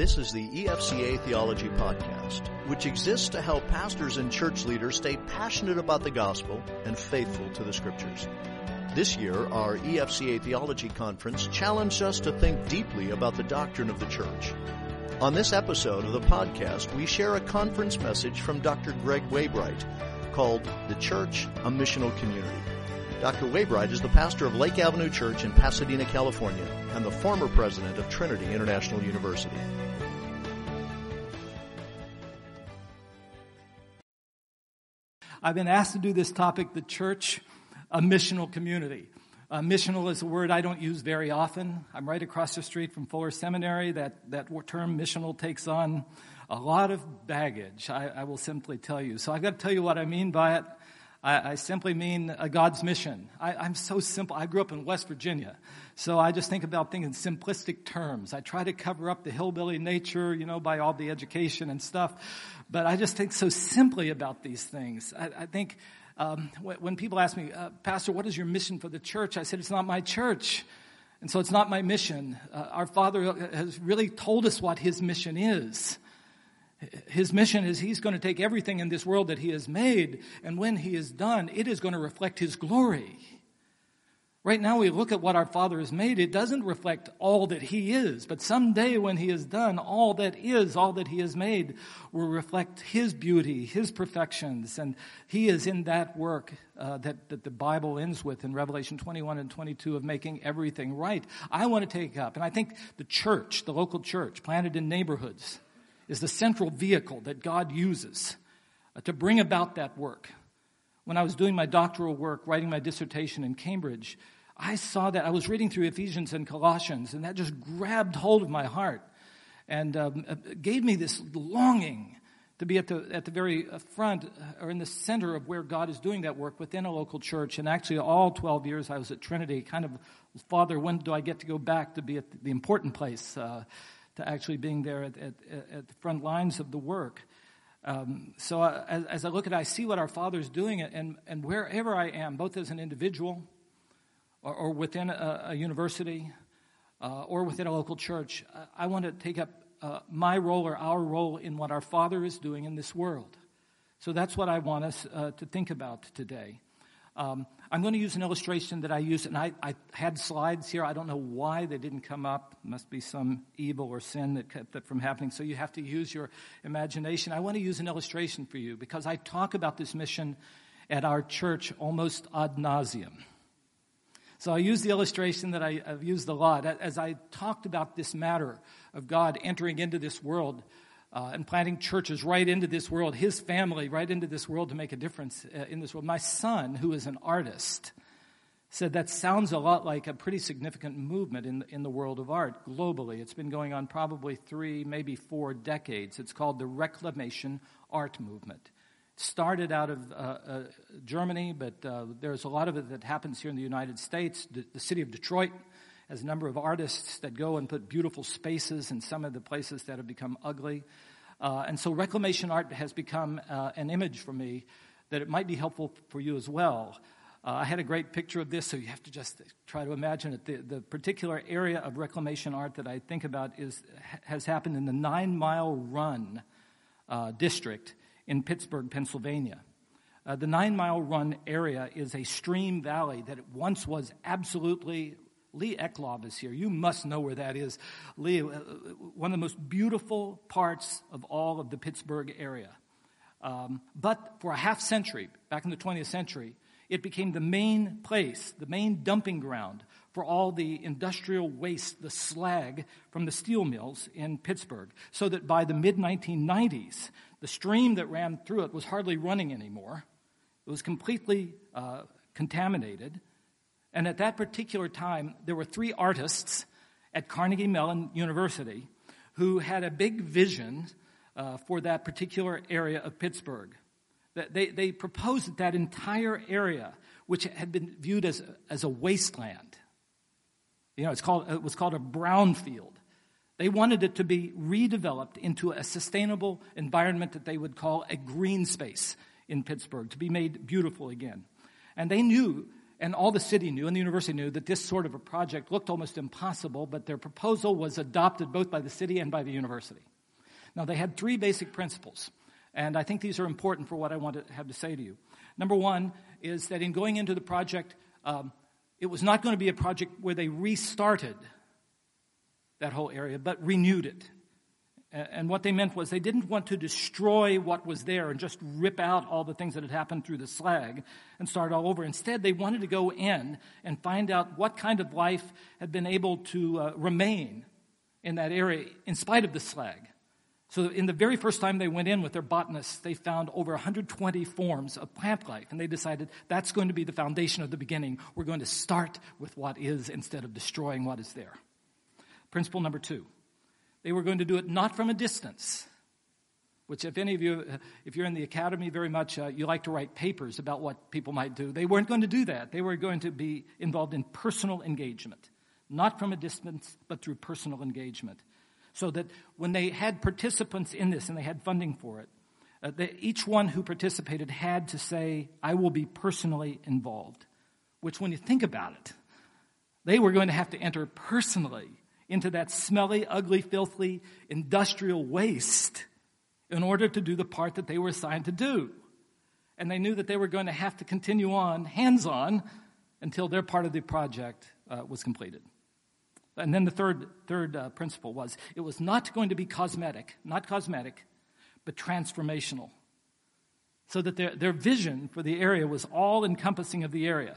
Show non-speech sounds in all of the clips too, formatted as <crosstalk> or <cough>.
This is the EFCA Theology Podcast, which exists to help pastors and church leaders stay passionate about the gospel and faithful to the scriptures. This year, our EFCA Theology Conference challenged us to think deeply about the doctrine of the church. On this episode of the podcast, we share a conference message from Dr. Greg Waybright called The Church, a Missional Community. Dr. Waybright is the pastor of Lake Avenue Church in Pasadena, California, and the former president of Trinity International University. I've been asked to do this topic, the church, a missional community. Uh, missional is a word I don't use very often. I'm right across the street from Fuller Seminary. That, that term missional takes on a lot of baggage, I, I will simply tell you. So I've got to tell you what I mean by it. I, I simply mean uh, God's mission. I, am so simple. I grew up in West Virginia. So I just think about things in simplistic terms. I try to cover up the hillbilly nature, you know, by all the education and stuff. But I just think so simply about these things. I, I think um, when people ask me, uh, Pastor, what is your mission for the church? I said, it's not my church. And so it's not my mission. Uh, our Father has really told us what His mission is. His mission is he's going to take everything in this world that he has made, and when he is done, it is going to reflect his glory. Right now, we look at what our Father has made. It doesn't reflect all that He is. But someday, when He is done, all that is, all that He has made, will reflect His beauty, His perfections. And He is in that work uh, that, that the Bible ends with in Revelation 21 and 22 of making everything right. I want to take up, and I think the church, the local church, planted in neighborhoods, is the central vehicle that God uses uh, to bring about that work. When I was doing my doctoral work, writing my dissertation in Cambridge, I saw that. I was reading through Ephesians and Colossians, and that just grabbed hold of my heart and um, uh, gave me this longing to be at the, at the very uh, front or in the center of where God is doing that work within a local church. And actually, all 12 years I was at Trinity, kind of, Father, when do I get to go back to be at the important place? Uh, to actually being there at, at, at the front lines of the work. Um, so I, as, as, I look at it, I see what our Father's doing, and, and wherever I am, both as an individual or, or within a, a university uh, or within a local church, I, I want to take up uh, my role or our role in what our Father is doing in this world. So that's what I want us uh, to think about today. Um, I'm going to use an illustration that I used, and I, I, had slides here. I don't know why they didn't come up. It must be some evil or sin that kept it from happening. So you have to use your imagination. I want to use an illustration for you because I talk about this mission at our church almost ad nauseum. So I use the illustration that I, have used a lot. As I talked about this matter of God entering into this world, uh, and planting churches right into this world, his family right into this world to make a difference uh, in this world. My son, who is an artist, said that sounds a lot like a pretty significant movement in, in the world of art globally. It's been going on probably three, maybe four decades. It's called the Reclamation Art Movement. Started out of uh, uh Germany, but uh, there's a lot of it that happens here in the United States. the, the city of Detroit as a number of artists that go and put beautiful spaces in some of the places that have become ugly. Uh, and so reclamation art has become uh, an image for me that it might be helpful for you as well. Uh, I had a great picture of this, so you have to just try to imagine it. The, the particular area of reclamation art that I think about is, has happened in the Nine Mile Run uh, district in Pittsburgh, Pennsylvania. Uh, the Nine Mile Run area is a stream valley that once was absolutely Lee Eklov is here. You must know where that is. Lee, uh, one of the most beautiful parts of all of the Pittsburgh area. Um, but for a half century, back in the 20th century, it became the main place, the main dumping ground for all the industrial waste, the slag from the steel mills in Pittsburgh. So that by the mid 1990s, the stream that ran through it was hardly running anymore. It was completely uh, contaminated. And at that particular time, there were three artists at Carnegie Mellon University who had a big vision uh, for that particular area of Pittsburgh. They, they proposed that that entire area, which had been viewed as, as a wasteland, you know, it's called, it was called a brownfield. They wanted it to be redeveloped into a sustainable environment that they would call a green space in Pittsburgh, to be made beautiful again. And they knew and all the city knew and the university knew that this sort of a project looked almost impossible, but their proposal was adopted both by the city and by the university. Now, they had three basic principles, and I think these are important for what I want to have to say to you. Number one is that in going into the project, um, it was not going to be a project where they restarted that whole area, but renewed it. And what they meant was they didn't want to destroy what was there and just rip out all the things that had happened through the slag and start all over. Instead, they wanted to go in and find out what kind of life had been able to uh, remain in that area in spite of the slag. So, in the very first time they went in with their botanists, they found over 120 forms of plant life, and they decided that's going to be the foundation of the beginning. We're going to start with what is instead of destroying what is there. Principle number two they were going to do it not from a distance, which, if any of you, if you're in the academy very much, uh, you like to write papers about what people might do. They weren't going to do that. They were going to be involved in personal engagement, not from a distance, but through personal engagement so that when they had participants in this and they had funding for it, uh, they, each one who participated had to say, I will be personally involved. Which, when you think about it, they were going to have to enter personally into that smelly, ugly, filthy industrial waste in order to do the part that they were assigned to do. And they knew that they were going to have to continue on, hands on, until their part of the project uh, was completed. And then the third, third uh, principle was it was not going to be cosmetic, not cosmetic, but transformational. So that their, their vision for the area was all encompassing of the area.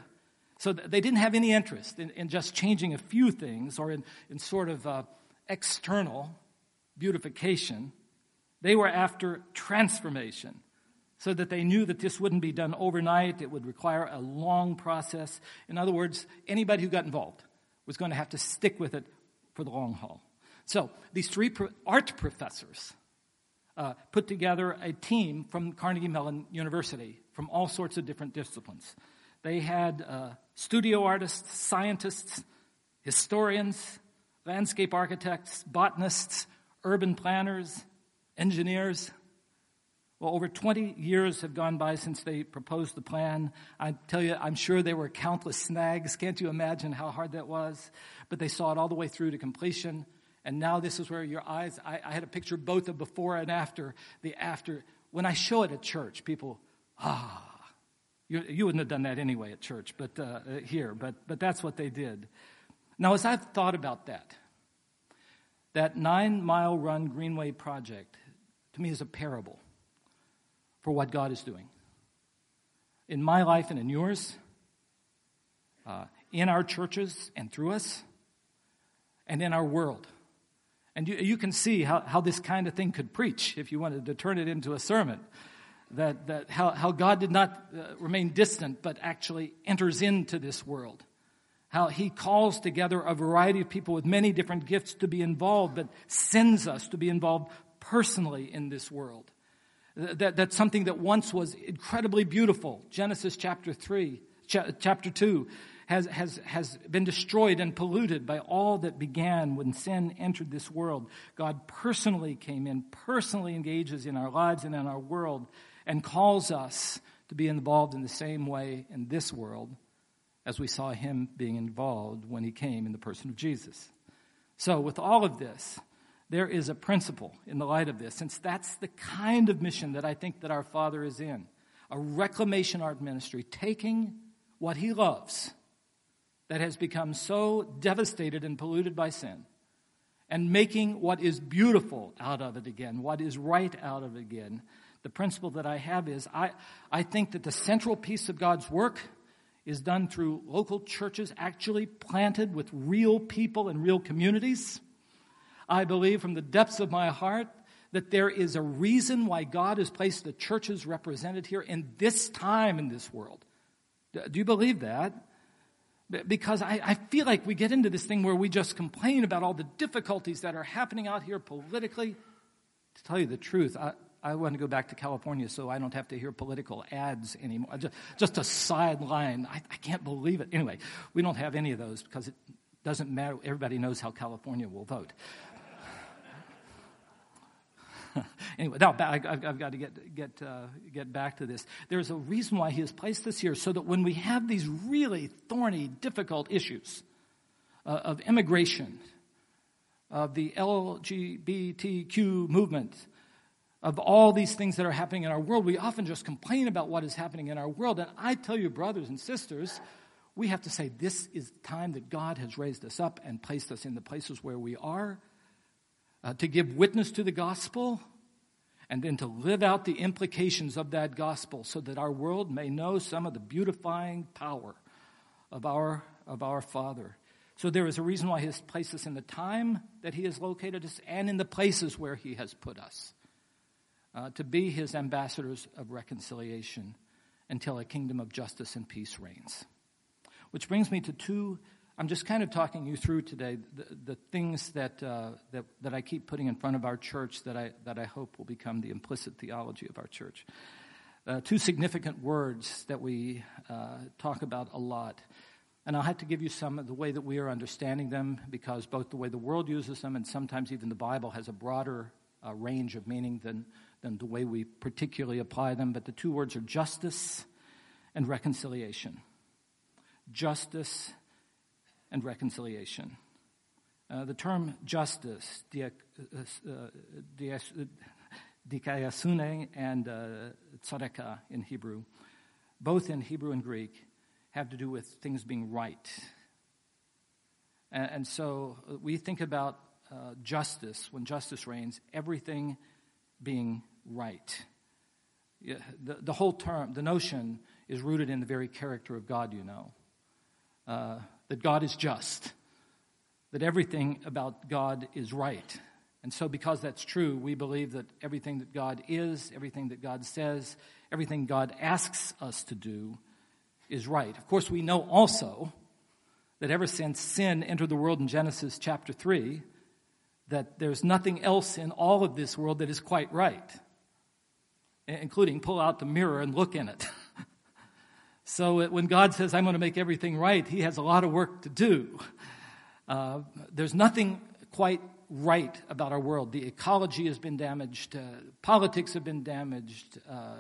So they didn't have any interest in, in just changing a few things or in, in sort of uh, external beautification. They were after transformation so that they knew that this wouldn't be done overnight. It would require a long process. In other words, anybody who got involved was going to have to stick with it for the long haul. So these three art professors uh, put together a team from Carnegie Mellon University from all sorts of different disciplines. They had uh, studio artists, scientists, historians, landscape architects, botanists, urban planners, engineers, well, over 20 years have gone by since they proposed the plan. I tell you, I'm sure there were countless snags. Can't you imagine how hard that was? But they saw it all the way through to completion. And now this is where your eyes, I, I had a picture both of before and after. The after, when I show it at church, people, ah, you, you wouldn't have done that anyway at church, but uh, here, but, but that's what they did. Now, as I've thought about that, that nine mile run Greenway project to me is a parable for what God is doing. In my life and in yours, uh, in our churches and through us, and in our world. And you, you can see how, how this kind of thing could preach if you wanted to turn it into a sermon. That, that how, how God did not uh, remain distant, but actually enters into this world. How he calls together a variety of people with many different gifts to be involved, but sends us to be involved personally in this world. That, that's something that once was incredibly beautiful. Genesis chapter 3, chapter 2 has, has, has been destroyed and polluted by all that began when sin entered this world. God personally came in, personally engages in our lives and in our world, and calls us to be involved in the same way in this world as we saw him being involved when he came in the person of Jesus. So, with all of this, there is a principle in the light of this, since that's the kind of mission that I think that our Father is in. A reclamation art ministry, taking what he loves that has become so devastated and polluted by sin and making what is beautiful out of it again, what is right out of it again. The principle that I have is I, I think that the central piece of God's work is done through local churches actually planted with real people and real communities I believe from the depths of my heart that there is a reason why God has placed the churches represented here in this time in this world. Do you believe that? Because I, I, feel like we get into this thing where we just complain about all the difficulties that are happening out here politically. To tell you the truth, I, I want to go back to California so I don't have to hear political ads anymore. Just, just a sideline. I, I can't believe it. Anyway, we don't have any of those because it doesn't matter. Everybody knows how California will vote. <laughs> anyway, now I, have got to get, get, uh, get back to this. There's a reason why he has placed this here so that when we have these really thorny, difficult issues uh, of immigration, of the LGBTQ movement, of all these things that are happening in our world, we often just complain about what is happening in our world. And I tell you, brothers and sisters, we have to say this is the time that God has raised us up and placed us in the places where we are uh, to give witness to the gospel and then to live out the implications of that gospel so that our world may know some of the beautifying power of our, of our Father. So there is a reason why He has placed us in the time that He has located us and in the places where He has put us uh, to be His ambassadors of reconciliation until a kingdom of justice and peace reigns. Which brings me to two I'm just kind of talking you through today the, the things that, uh, that, that I keep putting in front of our church that I, that I hope will become the implicit theology of our church. Uh, two significant words that we uh, talk about a lot. And I'll have to give you some of the way that we are understanding them because both the way the world uses them and sometimes even the Bible has a broader uh, range of meaning than, than the way we particularly apply them. But the two words are justice and reconciliation. Justice and reconciliation. Uh, the term justice, dikaiosune and uh, tzedakah in Hebrew, both in Hebrew and Greek, have to do with things being right. And, and so uh, we think about uh, justice, when justice reigns, everything being right. The, the whole term, the notion, is rooted in the very character of God, you know. Uh, that God is just, that everything about God is right. And so, because that's true, we believe that everything that God is, everything that God says, everything God asks us to do is right. Of course, we know also that ever since sin entered the world in Genesis chapter 3, that there's nothing else in all of this world that is quite right, including pull out the mirror and look in it. <laughs> So when God says, I'm going to make everything right, He has a lot of work to do. Uh, there's nothing quite right about our world. The ecology has been damaged, uh, politics have been damaged, uh,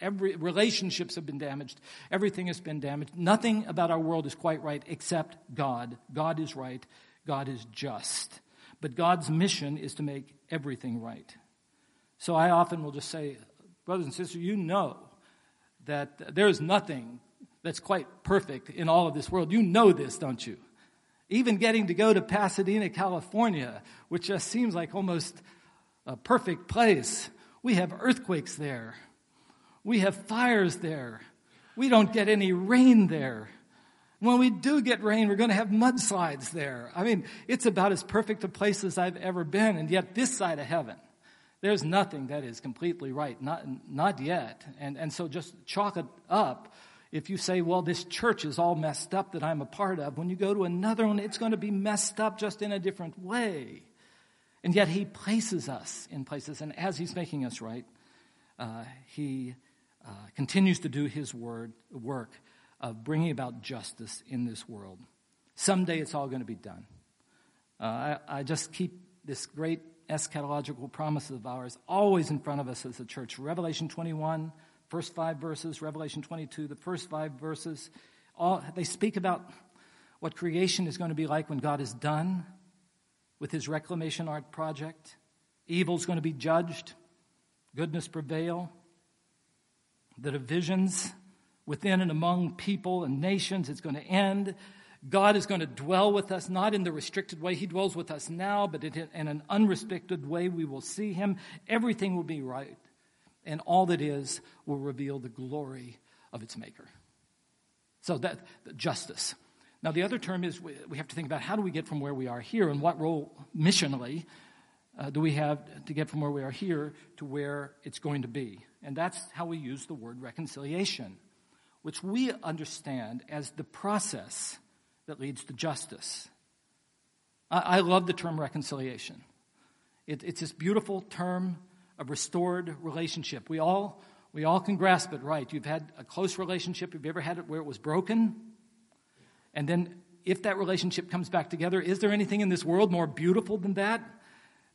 every relationships have been damaged, everything has been damaged. Nothing about our world is quite right except God. God is right. God is just. But God's mission is to make everything right. So I often will just say, brothers and sisters, you know that there is nothing that's quite perfect in all of this world. You know this, don't you? Even getting to go to Pasadena, California, which just seems like almost a perfect place. We have earthquakes there. We have fires there. We don't get any rain there. When we do get rain, we're going to have mudslides there. I mean, it's about as perfect a place as I've ever been, and yet this side of heaven, there's nothing that is completely right, not, not yet. And, and so just chalk it up if you say, well, this church is all messed up that I'm a part of, when you go to another one, it's going to be messed up just in a different way. And yet he places us in places, and as he's making us right, uh, he uh, continues to do his word, work of bringing about justice in this world. Someday it's all going to be done. Uh, I, I just keep this great eschatological promises of ours always in front of us as a church. Revelation 21, first five verses, Revelation 22, the first five verses, all, they speak about what creation is going to be like when God is done with his reclamation art project. Evil is going to be judged, goodness prevail. The divisions within and among people and nations, it's going to end. God is going to dwell with us, not in the restricted way He dwells with us now, but in an unrestricted way. We will see Him. Everything will be right and all that is will reveal the glory of its maker. So that justice. Now the other term is we, have to think about how do we get from where we are here and what role missionally uh, do we have to get from where we are here to where it's going to be. And that's how we use the word reconciliation, which we understand as the process that leads to justice. I, I love the term reconciliation. It, it's this beautiful term of restored relationship. We all, we all can grasp it right. You've had a close relationship. You've you ever had it where it was broken? And then if that relationship comes back together, is there anything in this world more beautiful than that?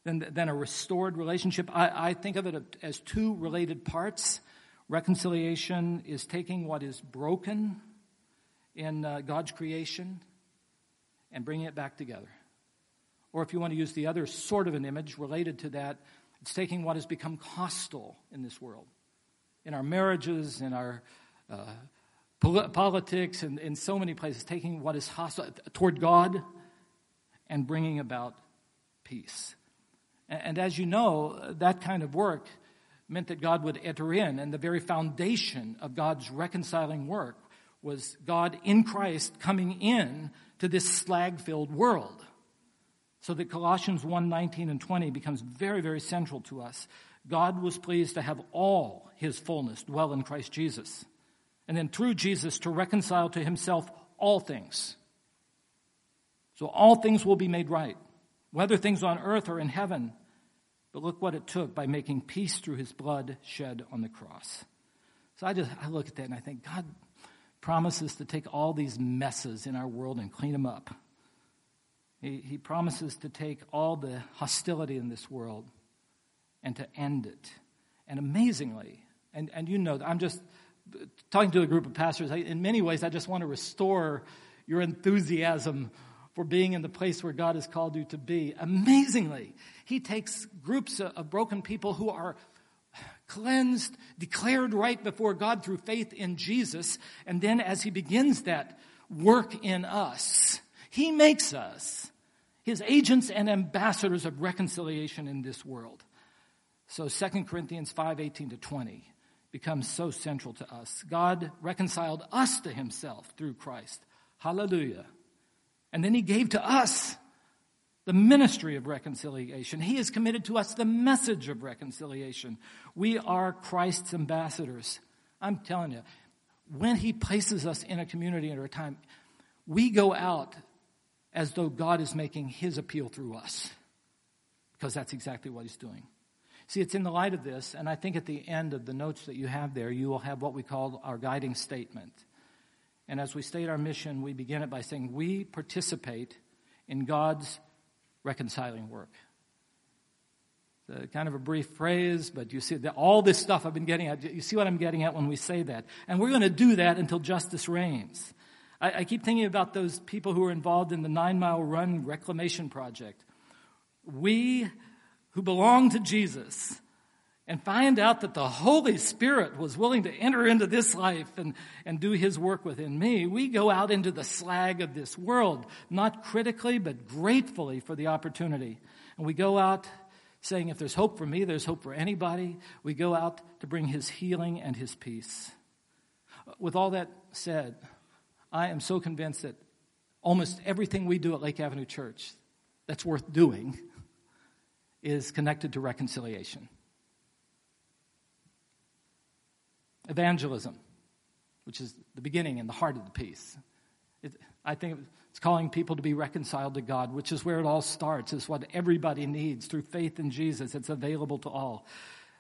than, than a restored relationship. I, I think of it as two related parts. Reconciliation is taking what is broken in uh, God's creation and bringing it back together. Or if you want to use the other sort of an image related to that, it's taking what has become hostile in this world, in our marriages, in our uh, politics, and in so many places, taking what is hostile toward God and bringing about peace. And, and as you know, that kind of work meant that God would enter in, and the very foundation of God's reconciling work was God in Christ coming in to this slag filled world. So that Colossians 1 19 and 20 becomes very, very central to us. God was pleased to have all his fullness dwell in Christ Jesus. And then through Jesus to reconcile to himself all things. So all things will be made right, whether things on earth or in heaven. But look what it took by making peace through his blood shed on the cross. So I just I look at that and I think God promises to take all these messes in our world and clean them up. He, he promises to take all the hostility in this world and to end it. And amazingly, and, and you know, I'm just talking to a group of pastors, I, in many ways, I just want to restore your enthusiasm for being in the place where God has called you to be. Amazingly, He takes groups of broken people who are cleansed, declared right before God through faith in Jesus, and then as He begins that work in us, He makes us his agents and ambassadors of reconciliation in this world. So 2 Corinthians 5 18 to 20 becomes so central to us. God reconciled us to himself through Christ. Hallelujah. And then he gave to us the ministry of reconciliation. He has committed to us the message of reconciliation. We are Christ's ambassadors. I'm telling you, when he places us in a community at a time, we go out as though God is making his appeal through us. Because that's exactly what he's doing. See, it's in the light of this, and I think at the end of the notes that you have there, you will have what we call our guiding statement. And as we state our mission, we begin it by saying, We participate in God's reconciling work. Kind of a brief phrase, but you see that all this stuff I've been getting at, you see what I'm getting at when we say that. And we're going to do that until justice reigns. I, I keep thinking about those people who were involved in the Nine Mile Run Reclamation Project. We who belong to Jesus and find out that the Holy Spirit was willing to enter into this life and, and do his work within me, we go out into the slag of this world, not critically, but gratefully for the opportunity. And we go out saying, if there's hope for me, there's hope for anybody. We go out to bring his healing and his peace. With all that said, I am so convinced that almost everything we do at Lake Avenue Church that's worth doing is connected to reconciliation. Evangelism, which is the beginning and the heart of the piece. It, I think it's calling people to be reconciled to God, which is where it all starts, is what everybody needs through faith in Jesus. It's available to all.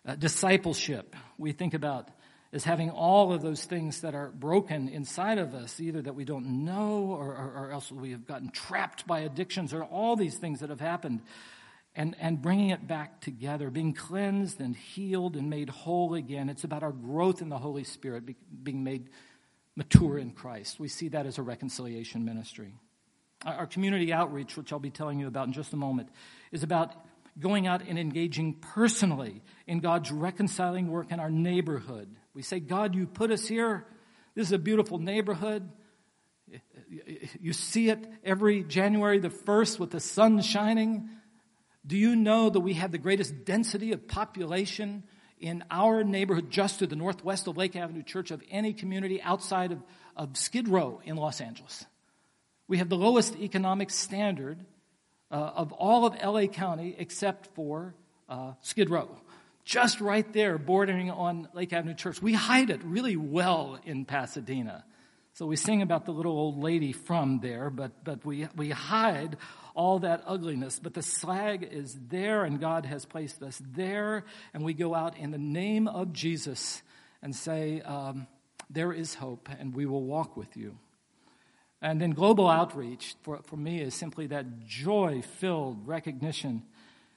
Uh, discipleship, we think about is having all of those things that are broken inside of us, either that we don't know or, or, or, else we have gotten trapped by addictions or all these things that have happened, and, and bringing it back together, being cleansed and healed and made whole again. It's about our growth in the Holy Spirit, be, being made mature in Christ. We see that as a reconciliation ministry. Our, our community outreach, which I'll be telling you about in just a moment, is about going out and engaging personally in God's reconciling work in our neighborhood we say, God, you put us here. This is a beautiful neighborhood. You see it every January the 1st with the sun shining. Do you know that we have the greatest density of population in our neighborhood just to the northwest of Lake Avenue Church of any community outside of, of Skid Row in Los Angeles? We have the lowest economic standard uh, of all of LA County except for uh, Skid Row just right there, bordering on Lake Avenue Church. We hide it really well in Pasadena. So we sing about the little old lady from there, but, but we, we hide all that ugliness. But the slag is there, and God has placed us there, and we go out in the name of Jesus and say, um, There is hope, and we will walk with you. And then global outreach for, for me is simply that joy filled recognition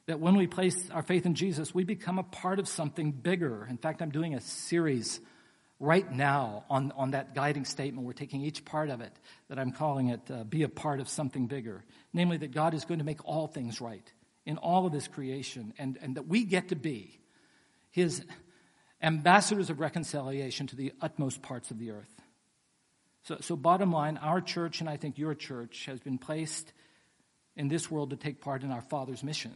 That when we place our faith in Jesus, we become a part of something bigger. In fact, I'm doing a series right now on, on that guiding statement. We're taking each part of it that I'm calling it uh, be a part of something bigger. Namely, that God is going to make all things right in all of his creation and, and that we get to be his ambassadors of reconciliation to the utmost parts of the earth. So, so, bottom line, our church, and I think your church, has been placed in this world to take part in our Father's mission.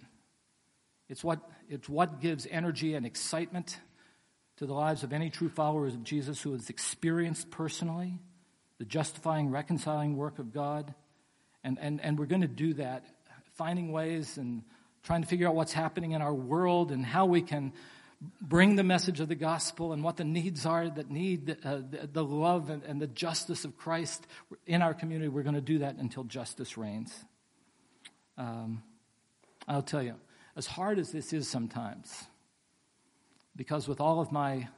It's what, it's what gives energy and excitement to the lives of any true followers of Jesus who has experienced personally the justifying, reconciling work of God. And, and, and we're going to do that, finding ways and trying to figure out what's happening in our world and how we can bring the message of the gospel and what the needs are that need uh, the, the, love and, and the justice of Christ in our community. We're going to do that until justice reigns. Um, I'll tell you, as hard as this is sometimes, because with all of my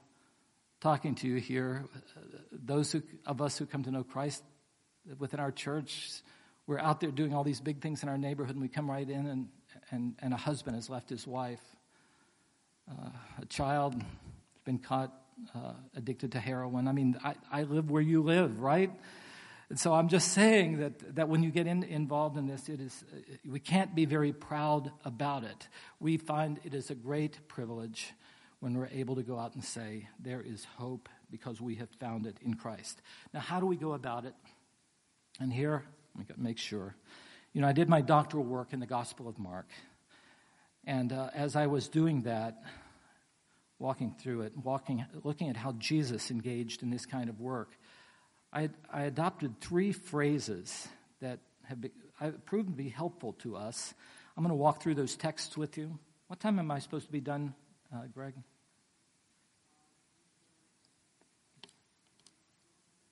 talking to you here, those who, of us who come to know Christ within our church, we're out there doing all these big things in our neighborhood, and we come right in, and, and, and a husband has left his wife. Uh, a child has been caught uh, addicted to heroin. I mean, I, I live where you live, right? And so I'm just saying that, that when you get in, involved in this, it is, uh, we can't be very proud about it. We find it is a great privilege when we're able to go out and say, there is hope because we have found it in Christ. Now, how do we go about it? And here, make sure. You know, I did my doctoral work in the Gospel of Mark. And uh, as I was doing that, walking through it, walking, looking at how Jesus engaged in this kind of work, I, I adopted three phrases that have, been, proven to be helpful to us. I'm going to walk through those texts with you. What time am I supposed to be done, uh, Greg?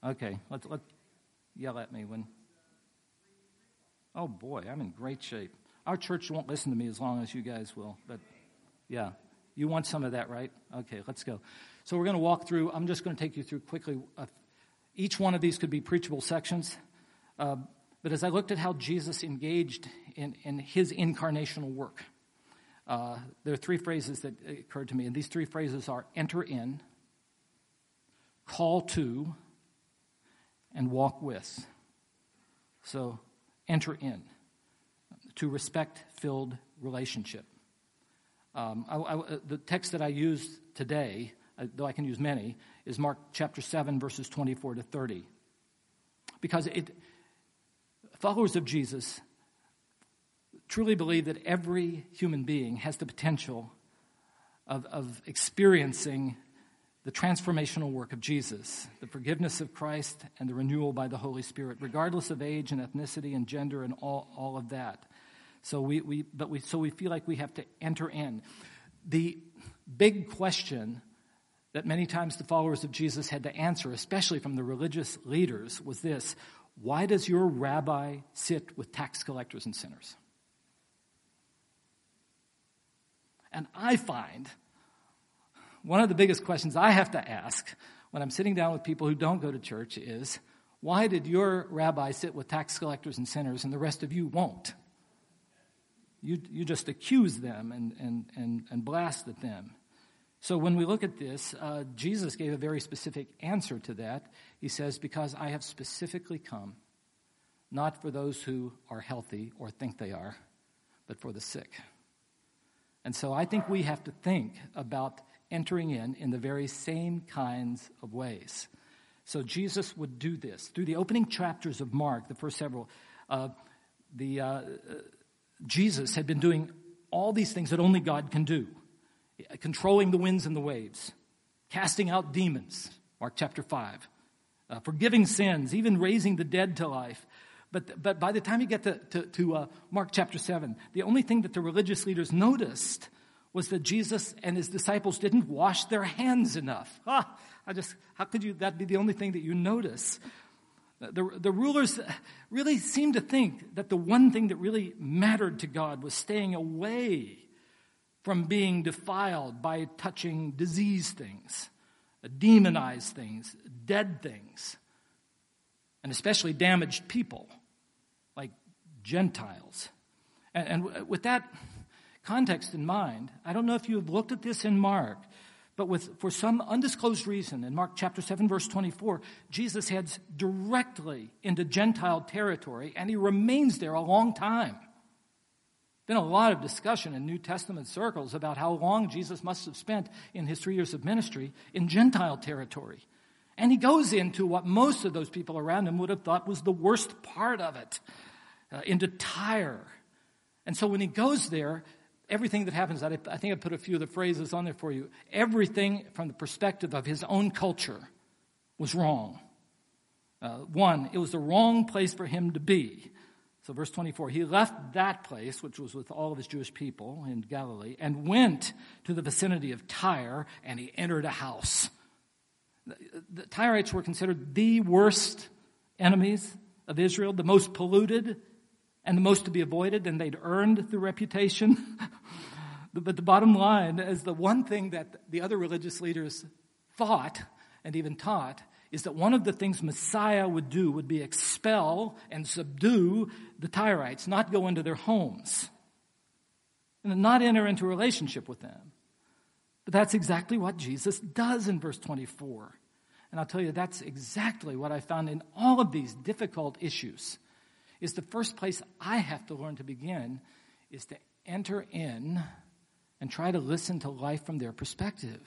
Okay, let's let yell at me when. Oh boy, I'm in great shape. Our church won't listen to me as long as you guys will, but yeah, you want some of that, right? Okay, let's go. So we're going to walk through. I'm just going to take you through quickly. Uh, each one of these could be preachable sections. Uh, but as I looked at how Jesus engaged in, in his incarnational work, uh, there are three phrases that occurred to me, and these three phrases are enter in, call to, and walk with. So, enter in to respect filled relationship. Um, I, I, the text that I used today, uh, though I can use many, is Mark chapter 7, verses 24 to 30. Because it, followers of Jesus truly believe that every human being has the potential of, of experiencing the transformational work of Jesus, the forgiveness of Christ, and the renewal by the Holy Spirit, regardless of age and ethnicity and gender and all, all of that. So we, we, but we, so we feel like we have to enter in. The big question that many times the followers of Jesus had to answer, especially from the religious leaders, was this Why does your rabbi sit with tax collectors and sinners? And I find one of the biggest questions I have to ask when I'm sitting down with people who don't go to church is why did your rabbi sit with tax collectors and sinners and the rest of you won't? You, you just accuse them and, and, and, and blast at them. So when we look at this, uh, Jesus gave a very specific answer to that. He says, Because I have specifically come, not for those who are healthy or think they are, but for the sick. And so I think we have to think about entering in in the very same kinds of ways. So Jesus would do this. Through the opening chapters of Mark, the first several, uh, the, uh, Jesus had been doing all these things that only God can do controlling the winds and the waves, casting out demons, Mark chapter 5, uh, forgiving sins, even raising the dead to life. But, but by the time you get to, to, to uh, Mark chapter 7, the only thing that the religious leaders noticed was that Jesus and his disciples didn't wash their hands enough. <laughs> Ah, I just, how could you, that be the only thing that you notice? The, the rulers really seemed to think that the one thing that really mattered to God was staying away from being defiled by touching diseased things, demonized things, dead things, and especially damaged people like Gentiles. And, and with that context in mind, I don't know if you have looked at this in Mark, but with, for some undisclosed reason, in Mark chapter 7, verse 24, Jesus heads directly into Gentile territory and he remains there a long time. Been a lot of discussion in New Testament circles about how long Jesus must have spent in his three years of ministry in Gentile territory. And he goes into what most of those people around him would have thought was the worst part of it, uh, into Tyre. And so when he goes there, everything that happens, I think I put a few of the phrases on there for you. Everything from the perspective of his own culture was wrong. Uh, one, it was the wrong place for him to be. So, verse 24, he left that place, which was with all of his Jewish people in Galilee, and went to the vicinity of Tyre, and he entered a house. The, Tyrites were considered the worst enemies of Israel, the most polluted, and the most to be avoided, and they'd earned the reputation. <laughs> but the bottom line is the one thing that the other religious leaders thought and even taught is that one of the things Messiah would do would be expel and subdue the Tyrites, not go into their homes, and not enter into relationship with them. But that's exactly what Jesus does in verse 24. And I'll tell you, that's exactly what I found in all of these difficult issues is the first place I have to learn to begin is to enter in and try to listen to life from their perspective.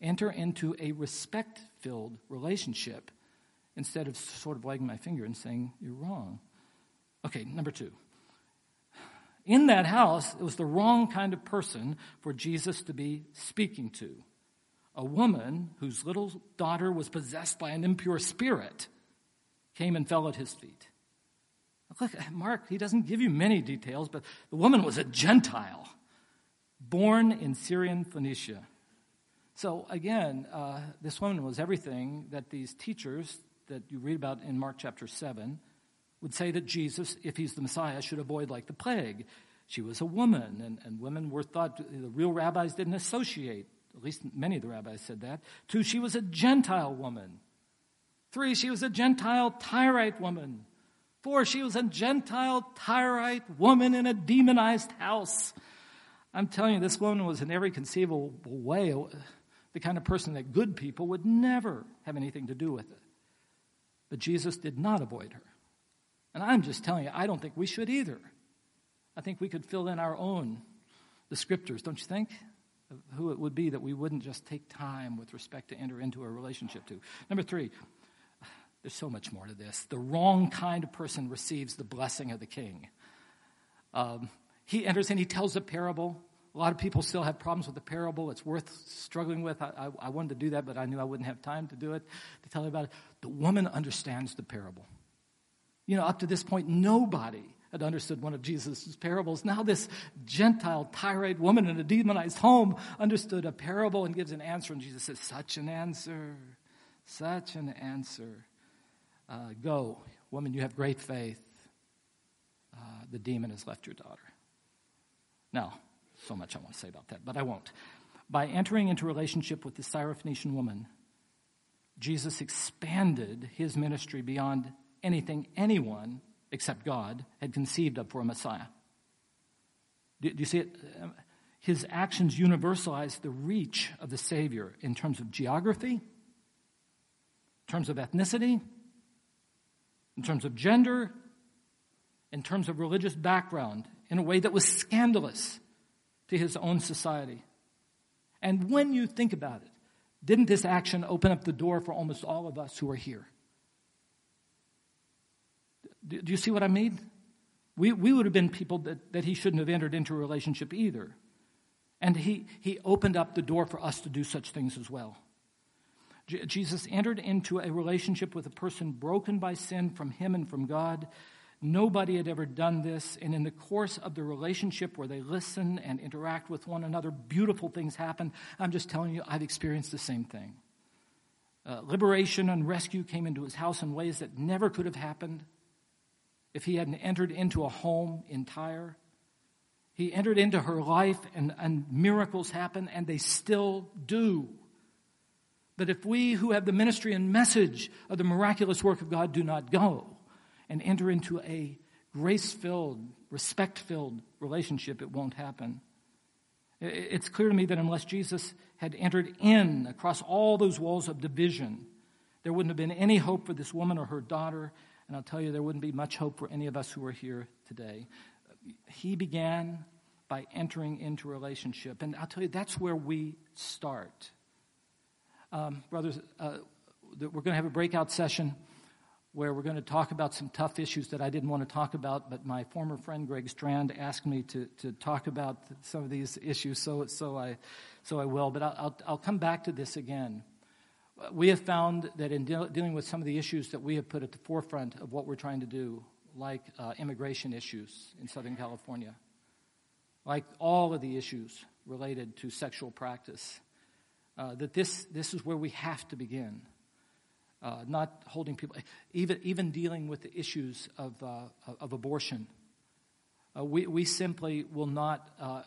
Enter into a respect filled relationship instead of sort of wagging my finger and saying, You're wrong. Okay, number two. In that house, it was the wrong kind of person for Jesus to be speaking to. A woman whose little daughter was possessed by an impure spirit came and fell at his feet. Look, Mark, he doesn't give you many details, but the woman was a Gentile, born in Syrian Phoenicia. So again, uh, this woman was everything that these teachers that you read about in Mark chapter 7 would say that Jesus, if he's the Messiah, should avoid like the plague. She was a woman, and, and women were thought, the real rabbis didn't associate, at least many of the rabbis said that. Two, she was a Gentile woman. Three, she was a Gentile Tyrite woman. Four, she was a Gentile Tyrite woman in a demonized house. I'm telling you, this woman was in every conceivable way uh, the kind of person that good people would never have anything to do with it. But Jesus did not avoid her. And I'm just telling you, I don't think we should either. I think we could fill in our own, the scriptures, don't you think? Who it would be that we wouldn't just take time with respect to enter into a relationship to. Number three, there's so much more to this. The wrong kind of person receives the blessing of the king. Um, he enters and he tells a parable. A lot of people still have problems with the parable. It's worth struggling with. I, I, I, wanted to do that, but I knew I wouldn't have time to do it, to tell you about it. The woman understands the parable. You know, up to this point, nobody had understood one of Jesus' parables. Now, this Gentile Tyrite woman in a demonized home understood a parable and gives an answer, and Jesus says, Such an answer, such an answer uh, Go, woman, you have great faith. Uh, the demon has left your daughter. Now, so much I want to say about that, but I won't. By entering into relationship with the Syrophoenician woman, Jesus expanded his ministry beyond anything anyone except God had conceived of for a Messiah. Do, do you see it? Um, his actions universalized the reach of the Savior in terms of geography, in terms of ethnicity, in terms of gender, in terms of religious background, in a way that was scandalous to his own society. And when you think about it, didn't this action open up the door for almost all of us who are here? Do, you see what I mean? We, we would have been people that, that he shouldn't have entered into a relationship either. And he, he opened up the door for us to do such things as well. Jesus entered into a relationship with a person broken by sin from him and from God. Nobody had ever done this. And in the course of the relationship where they listen and interact with one another, beautiful things happen. I'm just telling you, I've experienced the same thing. Uh, liberation and rescue came into his house in ways that never could have happened if he hadn't entered into a home in Tyre. He entered into her life and, and miracles happen, and they still do. But if we who have the ministry and message of the miraculous work of God do not go and enter into a grace filled, respect filled relationship, it won't happen. It's clear to me that unless Jesus had entered in across all those walls of division, there wouldn't have been any hope for this woman or her daughter. And I'll tell you, there wouldn't be much hope for any of us who are here today. He began by entering into relationship. And I'll tell you, that's where we start. Um, brothers, uh, we're going to have a breakout session where we're going to talk about some tough issues that I didn't want to talk about, but my former friend Greg Strand asked me to, to talk about some of these issues, so, so, I, so I will. But I'll, I'll, come back to this again. We have found that in de- dealing with some of the issues that we have put at the forefront of what we're trying to do, like uh, immigration issues in Southern California, like all of the issues related to sexual practice, uh, that this, this is where we have to begin uh, not holding people, even, even dealing with the issues of, uh, of abortion. Uh, we, we simply will not uh,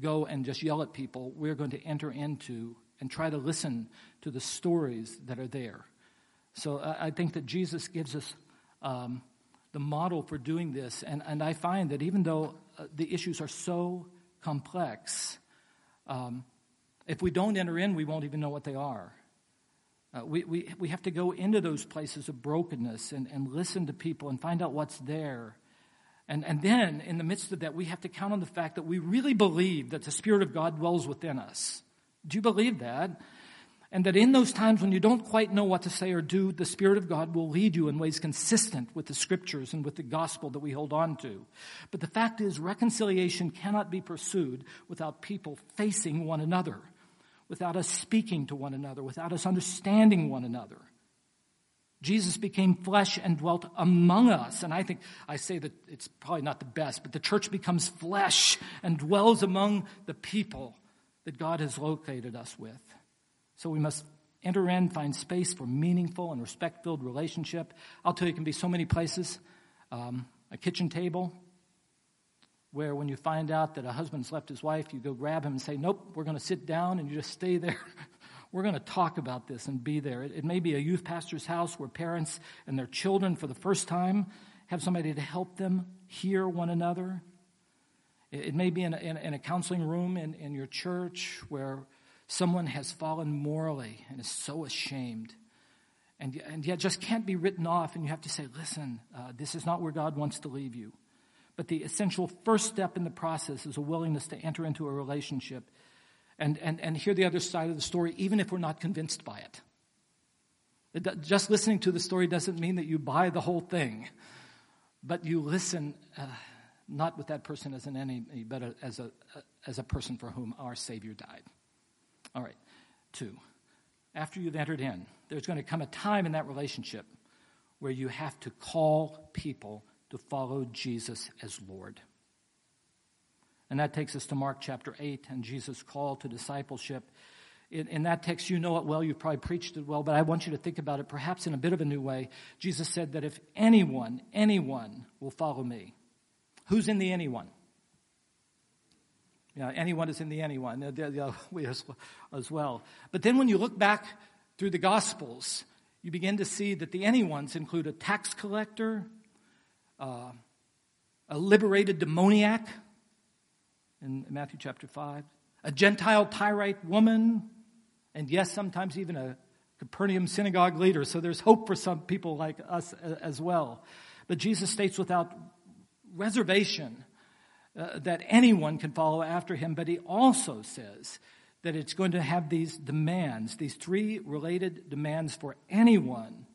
go and just yell at people. We're going to enter into and try to listen to the stories that are there. So I think that Jesus gives us um, the model for doing this. And, and I find that even though uh, the issues are so complex, um, if we don't enter in, we won't even know what they are. Uh, we, we, we have to go into those places of brokenness and, and listen to people and find out what's there. And, and then, in the midst of that, we have to count on the fact that we really believe that the Spirit of God dwells within us. Do you believe that? And that in those times when you don't quite know what to say or do, the Spirit of God will lead you in ways consistent with the Scriptures and with the gospel that we hold on to. But the fact is, reconciliation cannot be pursued without people facing one another without us speaking to one another, without us understanding one another. Jesus became flesh and dwelt among us. And I think I say that it's probably not the best, but the church becomes flesh and dwells among the people that God has located us with. So we must enter in, find space for meaningful and respect filled relationship. I'll tell you, it can be so many places. Um, a kitchen table, where when you find out that a husband's left his wife, you go grab him and say, Nope, we're going to sit down and you just stay there. <laughs> we're going to talk about this and be there. It, it, may be a youth pastor's house where parents and their children, for the first time, have somebody to help them hear one another. It, may be in a, in a, counseling room in, in your church where someone has fallen morally and is so ashamed. And, and yet just can't be written off, and you have to say, Listen, uh, this is not where God wants to leave you. But the essential first step in the process is a willingness to enter into a relationship and, and, and hear the other side of the story, even if we're not convinced by it. it just listening to the story doesn't mean that you buy the whole thing, but you listen uh, not with that person as an enemy, but as a, as a person for whom our Savior died. All right, two. After you've entered in, there's going to come a time in that relationship where you have to call people to follow Jesus as Lord. And that takes us to Mark chapter 8 and Jesus' call to discipleship. In, in, that text, you know it well, you've probably preached it well, but I want you to think about it perhaps in a bit of a new way. Jesus said that if anyone, anyone will follow me, who's in the anyone? Yeah, anyone is in the anyone. <laughs> We as well. But then when you look back through the Gospels, you begin to see that the anyones include a tax collector, uh, a liberated demoniac in Matthew chapter 5, a Gentile Tyrite woman, and yes, sometimes even a Capernaum synagogue leader. So there's hope for some people like us as well. But Jesus states without reservation uh, that anyone can follow after him, but he also says that it's going to have these demands, these three related demands for anyone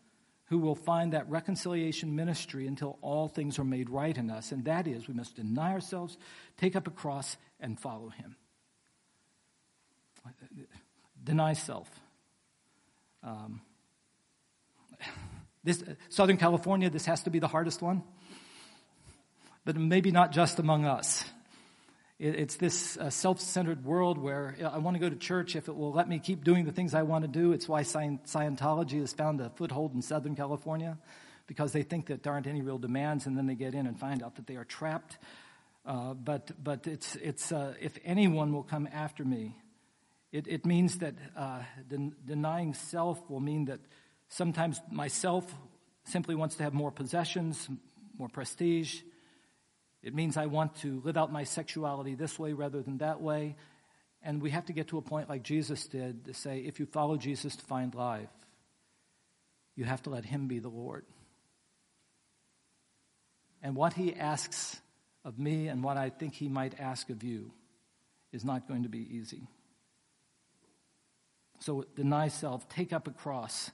who will find that reconciliation ministry until all things are made right in us. And that is, we must deny ourselves, take up a cross, and follow him. Deny self. Um, this, Southern California, this has to be the hardest one, but maybe not just among us. It's this uh, self centered world where I want to go to church if it will let me keep doing the things I want to do. It's why Scientology has found a foothold in Southern California because they think that there aren't any real demands, and then they get in and find out that they are trapped. Uh, but but it's, it's, uh, if anyone will come after me, it, it means that uh, den- denying self will mean that sometimes myself simply wants to have more possessions, more prestige. It means I want to live out my sexuality this way rather than that way. And we have to get to a point like Jesus did to say, if you follow Jesus to find life, you have to let Him be the Lord. And what He asks of me and what I think He might ask of you is not going to be easy. So deny self, take up a cross.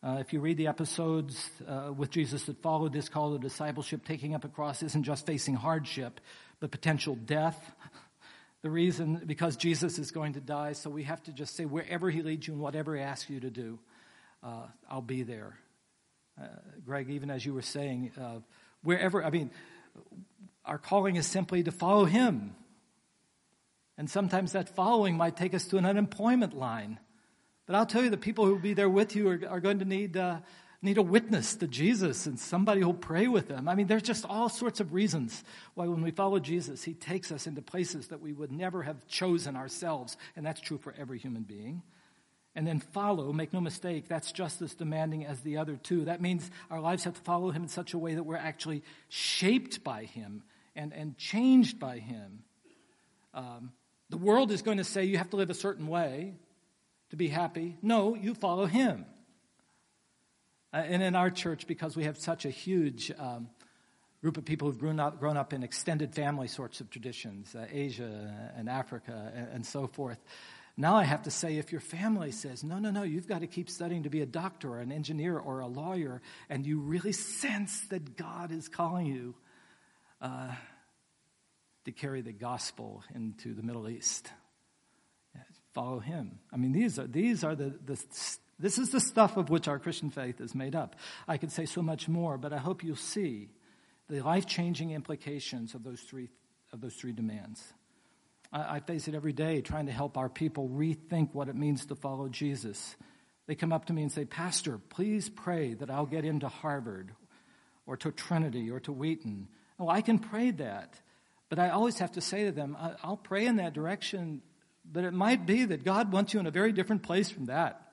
Uh, if you read the episodes uh, with Jesus that followed this call to discipleship, taking up a cross isn't just facing hardship, but potential death. <laughs> The reason, because Jesus is going to die, so we have to just say, wherever He leads you and whatever He asks you to do, uh, I'll be there. Uh, Greg, even as you were saying, uh, wherever, I mean, our calling is simply to follow Him. And sometimes that following might take us to an unemployment line. But I'll tell you, the people who will be there with you are, are going to need, uh, need a witness to Jesus and somebody who'll pray with them. I mean, there's just all sorts of reasons why when we follow Jesus, he takes us into places that we would never have chosen ourselves. And that's true for every human being. And then follow, make no mistake, that's just as demanding as the other two. That means our lives have to follow him in such a way that we're actually shaped by him and, and changed by him. Um, the world is going to say you have to live a certain way to be happy. No, you follow him. Uh, and in our church, because we have such a huge um, group of people who've grown up, grown up in extended family sorts of traditions, uh, Asia and Africa and, and so forth, now I have to say, if your family says, no, no, no, you've got to keep studying to be a doctor or an engineer or a lawyer, and you really sense that God is calling you uh, to carry the gospel into the Middle East, follow him. I mean, these are, these are the, the, this is the stuff of which our Christian faith is made up. I could say so much more, but I hope you'll see the life-changing implications of those three, of those three demands. I, I face it every day trying to help our people rethink what it means to follow Jesus. They come up to me and say, Pastor, please pray that I'll get into Harvard or to Trinity or to Wheaton. Oh, I can pray that. But I always have to say to them, I'll pray in that direction but it might be that God wants you in a very different place from that.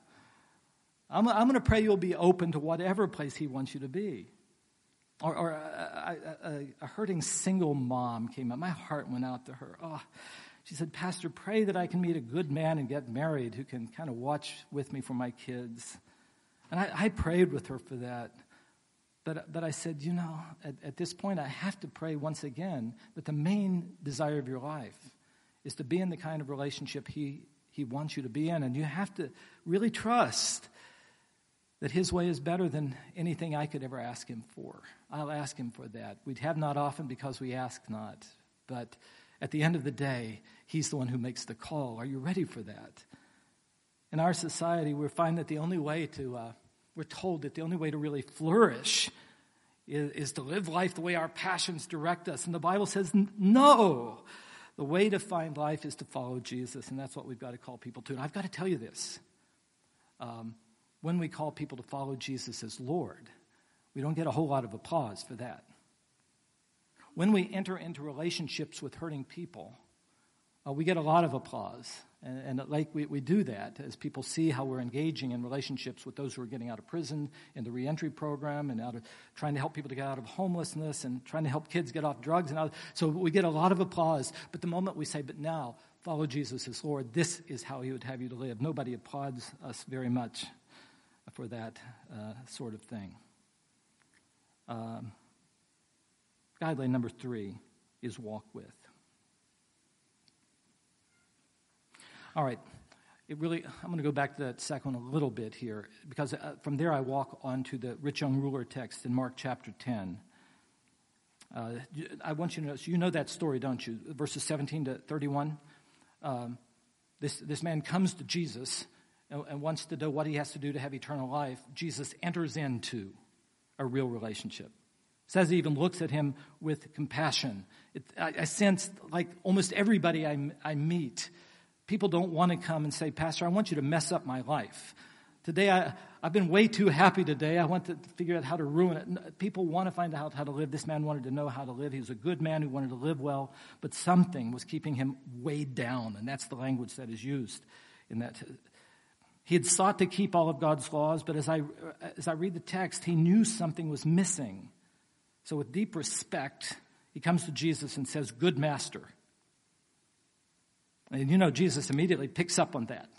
I'm, I'm going to pray you'll be open to whatever place He wants you to be. Or, or uh, a, a, a, hurting single mom came up. My heart went out to her. Oh, she said, Pastor, pray that I can meet a good man and get married who can kind of watch with me for my kids. And I, I prayed with her for that. But, but I said, you know, at, at this point, I have to pray once again that the main desire of your life is to be in the kind of relationship he, he wants you to be in. And you have to really trust that his way is better than anything I could ever ask him for. I'll ask him for that. We'd have not often because we ask not. But at the end of the day, he's the one who makes the call. Are you ready for that? In our society, we find that the only way to, uh, we're told that the only way to really flourish is, is to live life the way our passions direct us. And the Bible says, no. The way to find life is to follow Jesus, and that's what we've got to call people to. And I've got to tell you this. Um, when we call people to follow Jesus as Lord, we don't get a whole lot of applause for that. When we enter into relationships with hurting people, uh, we get a lot of applause. And, and like we, we do that as people see how we're engaging in relationships with those who are getting out of prison in the reentry program and out of trying to help people to get out of homelessness and trying to help kids get off drugs and all. So we get a lot of applause. But the moment we say, but now follow Jesus as Lord, this is how he would have you to live. Nobody applauds us very much for that uh, sort of thing. Um, guideline number three is walk with. All right. It really, I'm going to go back to that second one a little bit here, because uh, from there I walk on to the rich young ruler text in Mark chapter 10. Uh, I want you to know, you know that story, don't you? Verses 17 to 31. Um, this, this man comes to Jesus and, and wants to know what he has to do to have eternal life. Jesus enters into a real relationship. Says he even looks at him with compassion. It, I, I sense like almost everybody I, I meet People don't want to come and say, Pastor, I want you to mess up my life. Today, I, I've been way too happy today. I want to figure out how to ruin it. People want to find out how to live. This man wanted to know how to live. He was a good man who wanted to live well, but something was keeping him weighed down, and that's the language that is used in that. He had sought to keep all of God's laws, but as I, as I read the text, he knew something was missing. So, with deep respect, he comes to Jesus and says, Good master. And you know, Jesus immediately picks up on that.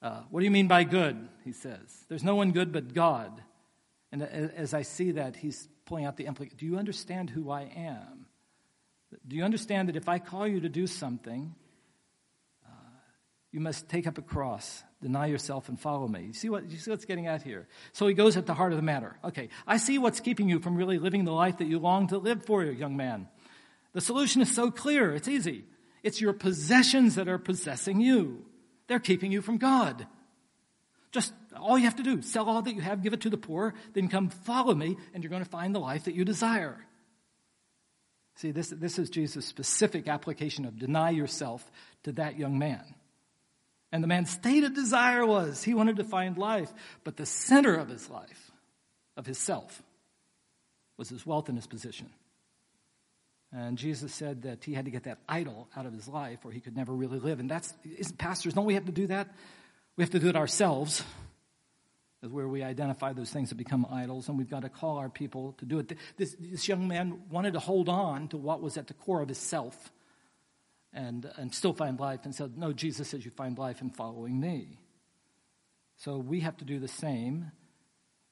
Uh, what do you mean by good? He says. There's no one good but God. And as I see that, he's pulling out the implication. Do you understand who I am? Do you understand that if I call you to do something, uh, you must take up a cross, deny yourself, and follow me? You see what you see what's getting at here? So he goes at the heart of the matter. Okay, I see what's keeping you from really living the life that you long to live for, young man. The solution is so clear. It's easy. It's your possessions that are possessing you. They're keeping you from God. Just all you have to do, sell all that you have, give it to the poor, then come follow me, and you're going to find the life that you desire. See, this, this is Jesus' specific application of deny yourself to that young man. And the man's stated desire was he wanted to find life, but the center of his life, of his self, was his wealth and his position. And Jesus said that he had to get that idol out of his life or he could never really live. And that's, pastors, don't we have to do that? We have to do it ourselves is where we identify those things that become idols, and we've got to call our people to do it. This, this young man wanted to hold on to what was at the core of his self and, and still find life, and said, No, Jesus says you find life in following me. So we have to do the same,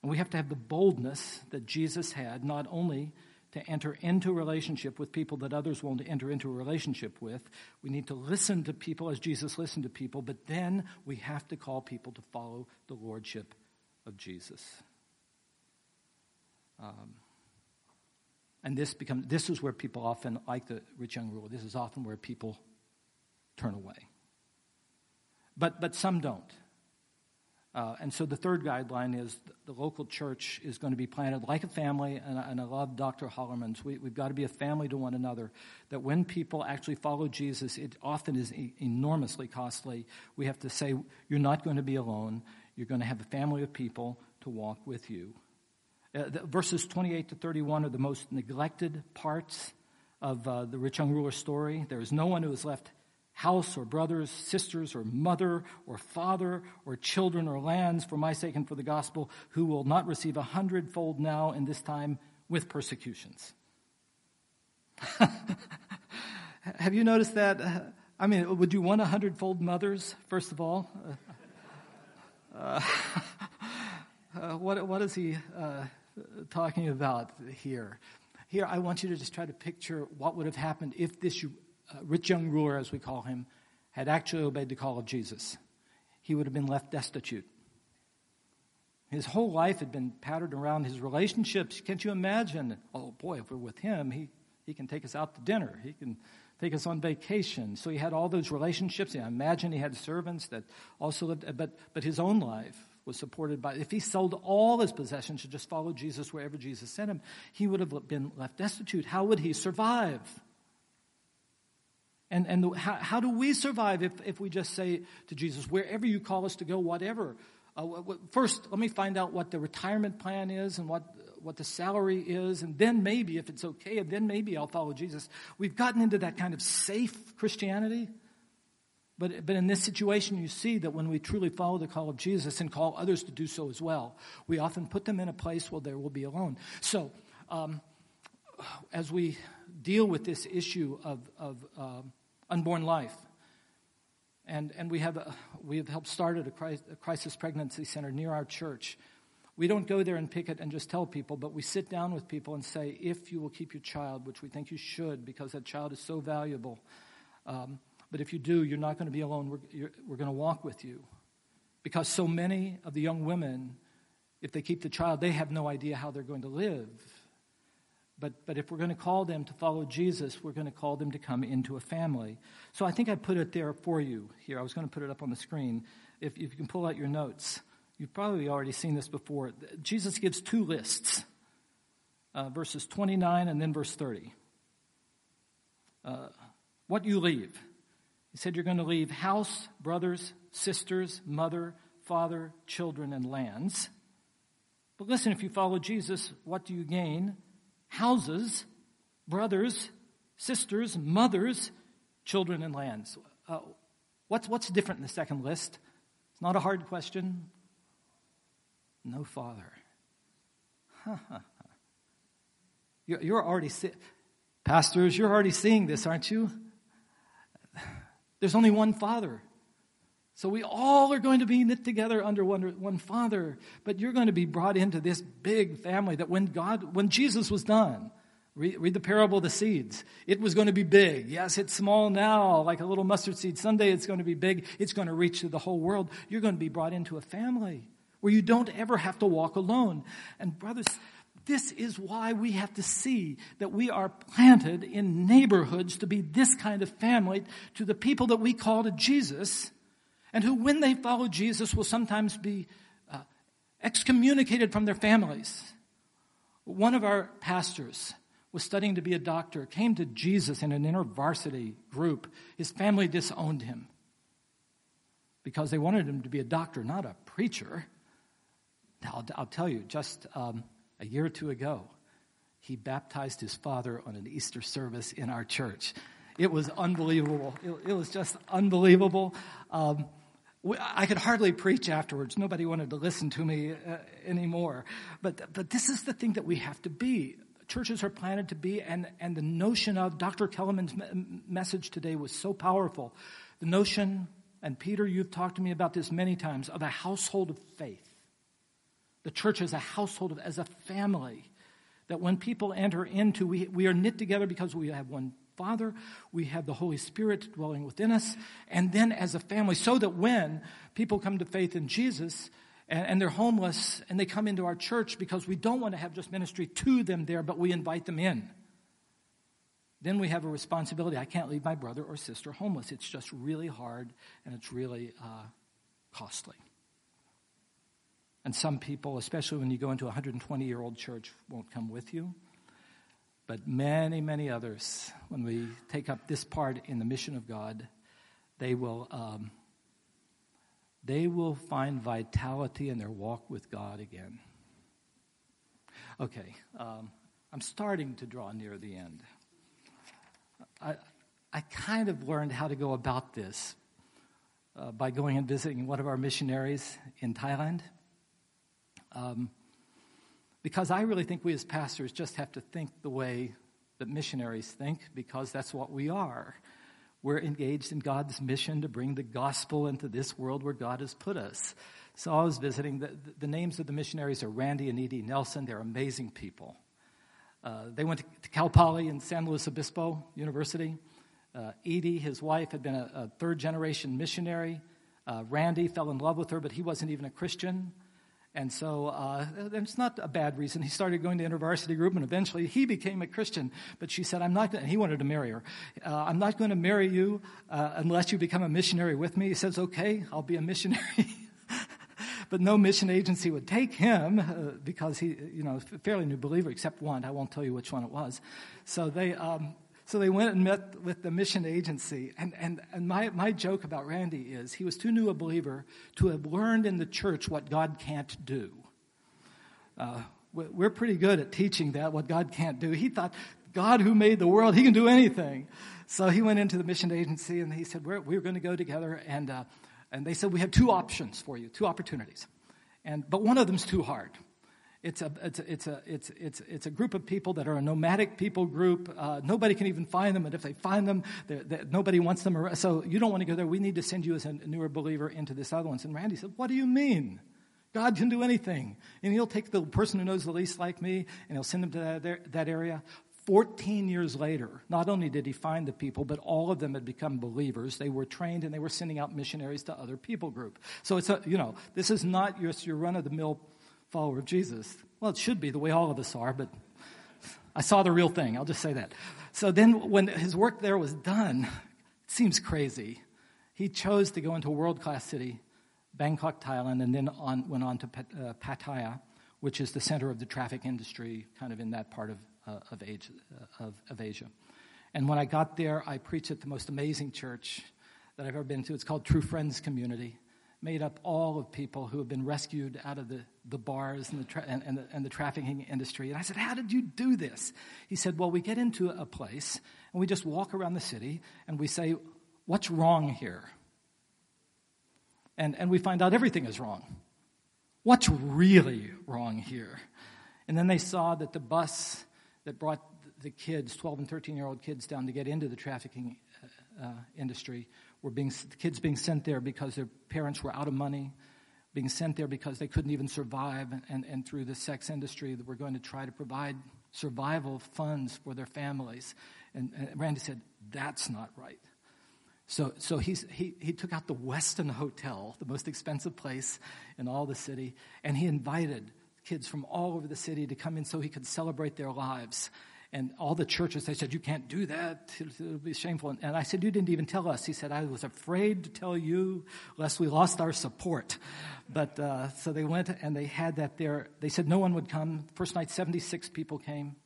and we have to have the boldness that Jesus had, not only to enter into relationship with people that others won't enter into a relationship with. We need to listen to people as Jesus listened to people, but then we have to call people to follow the Lordship of Jesus. Um, and this becomes this is where people often like the rich young ruler. This is often where people turn away. But but some don't. Uh, and so the third guideline is the local church is going to be planted like a family, and, and I love Dr. Hollerman's. We, have got to be a family to one another. That when people actually follow Jesus, it often is e- enormously costly. We have to say, You're not going to be alone. You're going to have a family of people to walk with you. Uh, the, verses 28 to 31 are the most neglected parts of uh, the rich young ruler story. There is no one who is left house or brothers, sisters or mother or father or children or lands for my sake and for the gospel who will not receive a hundredfold now in this time with persecutions. <laughs> Have you noticed that? I mean, would you want a hundredfold mothers, first of all? Uh, <laughs> uh, what, what is he uh, talking about here? Here, I want you to just try to picture what would have happened if this Uh, rich young ruler, as we call him, had actually obeyed the call of Jesus. He would have been left destitute. His whole life had been patterned around his relationships. Can't you imagine? Oh boy, if we're with him, he, he can take us out to dinner. He can take us on vacation. So he had all those relationships. I imagine he had servants that also lived, but, but his own life was supported by, if he sold all his possessions to just follow Jesus wherever Jesus sent him, he would have been left destitute. How would he survive? And, and how, how, do we survive if, if we just say to Jesus, wherever you call us to go, whatever? Uh, first, let me find out what the retirement plan is and what what the salary is, and then maybe, if it's okay, and then maybe I'll follow Jesus. We've gotten into that kind of safe Christianity. But, but in this situation, you see that when we truly follow the call of Jesus and call others to do so as well, we often put them in a place where they will be alone. So, um, as we deal with this issue of, of uh, unborn life, and, and we, have a, we have helped started a crisis pregnancy center near our church we don't go there and pick it and just tell people, but we sit down with people and say, if you will keep your child, which we think you should because that child is so valuable, um, but if you do, you're not going to be alone. We're, we're going to walk with you. Because so many of the young women, if they keep the child, they have no idea how they're going to live. But, but if we're going to call them to follow Jesus, we're going to call them to come into a family. So I think I put it there for you here. I was going to put it up on the screen. If, if you can pull out your notes. You've probably already seen this before. Jesus gives two lists uh, verses 29 and then verse 30. Uh, what you leave? He said you're going to leave house, brothers, sisters, mother, father, children, and lands. But listen, if you follow Jesus, what do you gain? Houses, brothers, sisters, mothers, children, and lands. Uh, what's, what's different in the second list? It's not a hard question. No father. <laughs> You're already, pastors, you're already seeing this, aren't you? <sighs> There's only one Father. So we all are going to be knit together under one, one Father, but you're going to be brought into this big family that when God, when Jesus was done, read, read the parable of the seeds. It was going to be big. Yes, it's small now, like a little mustard seed. Someday it's going to be big. It's going to reach to the whole world. You're going to be brought into a family where you don't ever have to walk alone. And brothers, this is why we have to see that we are planted in neighborhoods to be this kind of family to the people that we call to Jesus and who, when they follow Jesus, will sometimes be uh, excommunicated from their families. One of our pastors was studying to be a doctor, came to Jesus in an intervarsity group. His family disowned him because they wanted him to be a doctor, not a preacher. I'll, I'll tell you, just um, a year or two ago, he baptized his father on an Easter service in our church. It was unbelievable. It, it was just unbelievable. Um, I could hardly preach afterwards. Nobody wanted to listen to me uh, anymore. But, but this is the thing that we have to be. Churches are planted to be, and, and the notion of Dr. Kellerman's message today was so powerful. The notion, and Peter, you've talked to me about this many times, of a household of faith. The church as a household, of, as a family. That when people enter into, we, we are knit together because we have one Father, we have the Holy Spirit dwelling within us, and then as a family, so that when people come to faith in Jesus and, they're homeless and they come into our church because we don't want to have just ministry to them there, but we invite them in. Then we have a responsibility. I can't leave my brother or sister homeless. It's just really hard and it's really uh, costly. And some people, especially when you go into a 120 year old church, won't come with you. But many, many others, when we take up this part in the mission of God, they will, um, they will find vitality in their walk with God again. Okay, um, I'm starting to draw near the end. I, I kind of learned how to go about this uh, by going and visiting one of our missionaries in Thailand. Um, because I really think we as pastors just have to think the way that missionaries think, because that's what we are. We're engaged in God's mission to bring the gospel into this world where God has put us. So I was visiting, the, the names of the missionaries are Randy and Edie Nelson. They're amazing people. Uh, they went to, to, Cal Poly in San Luis Obispo University. Uh, Edie, his wife, had been a, a third generation missionary. Uh, Randy fell in love with her, but he wasn't even a Christian. And so uh, it's not a bad reason. He started going to InterVarsity Group, and eventually he became a Christian. But she said, "I'm not." Gonna and he wanted to marry her. Uh, I'm not going to marry you uh, unless you become a missionary with me. He says, "Okay, I'll be a missionary." <laughs> but no mission agency would take him uh, because he, you know, fairly new believer, except one. I won't tell you which one it was. So they, um, so they went and met with the mission agency. And, and, and my, my joke about Randy is he was too new a believer to have learned in the church what God can't do. Uh, we're pretty good at teaching that, what God can't do. He thought, God who made the world, he can do anything. So he went into the mission agency and he said, we're, we're going to go together. And, uh, and they said, we have two options for you, two opportunities. And, but one of them's too hard. It's a, it's a, it's a, it's, it's, it's a group of people that are a nomadic people group. Uh, nobody can even find them, and if they find them, they're, they're, nobody wants them. Around. So you don't want to go there. We need to send you as a newer believer into this other one. And Randy said, What do you mean? God can do anything. And he'll take the person who knows the least like me, and he'll send them to that, that area. 14 years later, not only did he find the people, but all of them had become believers. They were trained and they were sending out missionaries to other people group. So it's a, you know, this is not just your run of the mill follower of Jesus. Well, it should be the way all of us are, but I saw the real thing. I'll just say that. So then, when his work there was done, it seems crazy. He chose to go into a world class city, Bangkok, Thailand, and then on, went on to uh, Pattaya, which is the center of the traffic industry, kind of in that part of, uh, of, uh, of, of Asia. And when I got there, I preached at the most amazing church that I've ever been to. It's called True Friends Community made up all of people who have been rescued out of the, the bars and the, tra- and, and, the, and the trafficking industry. And I said, How did you do this? He said, Well, we get into a place and we just walk around the city and we say, What's wrong here? And, and we find out everything is wrong. What's really wrong here? And then they saw that the bus that brought the kids, 12 and 13 year old kids, down to get into the trafficking uh, industry were being kids being sent there because their parents were out of money, being sent there because they couldn't even survive, and, and through the sex industry that we're going to try to provide survival funds for their families. And, and Randy said, "That's not right." So, so he's, he, he took out the Westin Hotel, the most expensive place in all the city, and he invited kids from all over the city to come in so he could celebrate their lives. And all the churches, they said, You can't do that. It'll be shameful. And I said, You didn't even tell us. He said, I was afraid to tell you lest we lost our support. But uh, so they went and they had that there. They said no one would come. First night, 76 people came.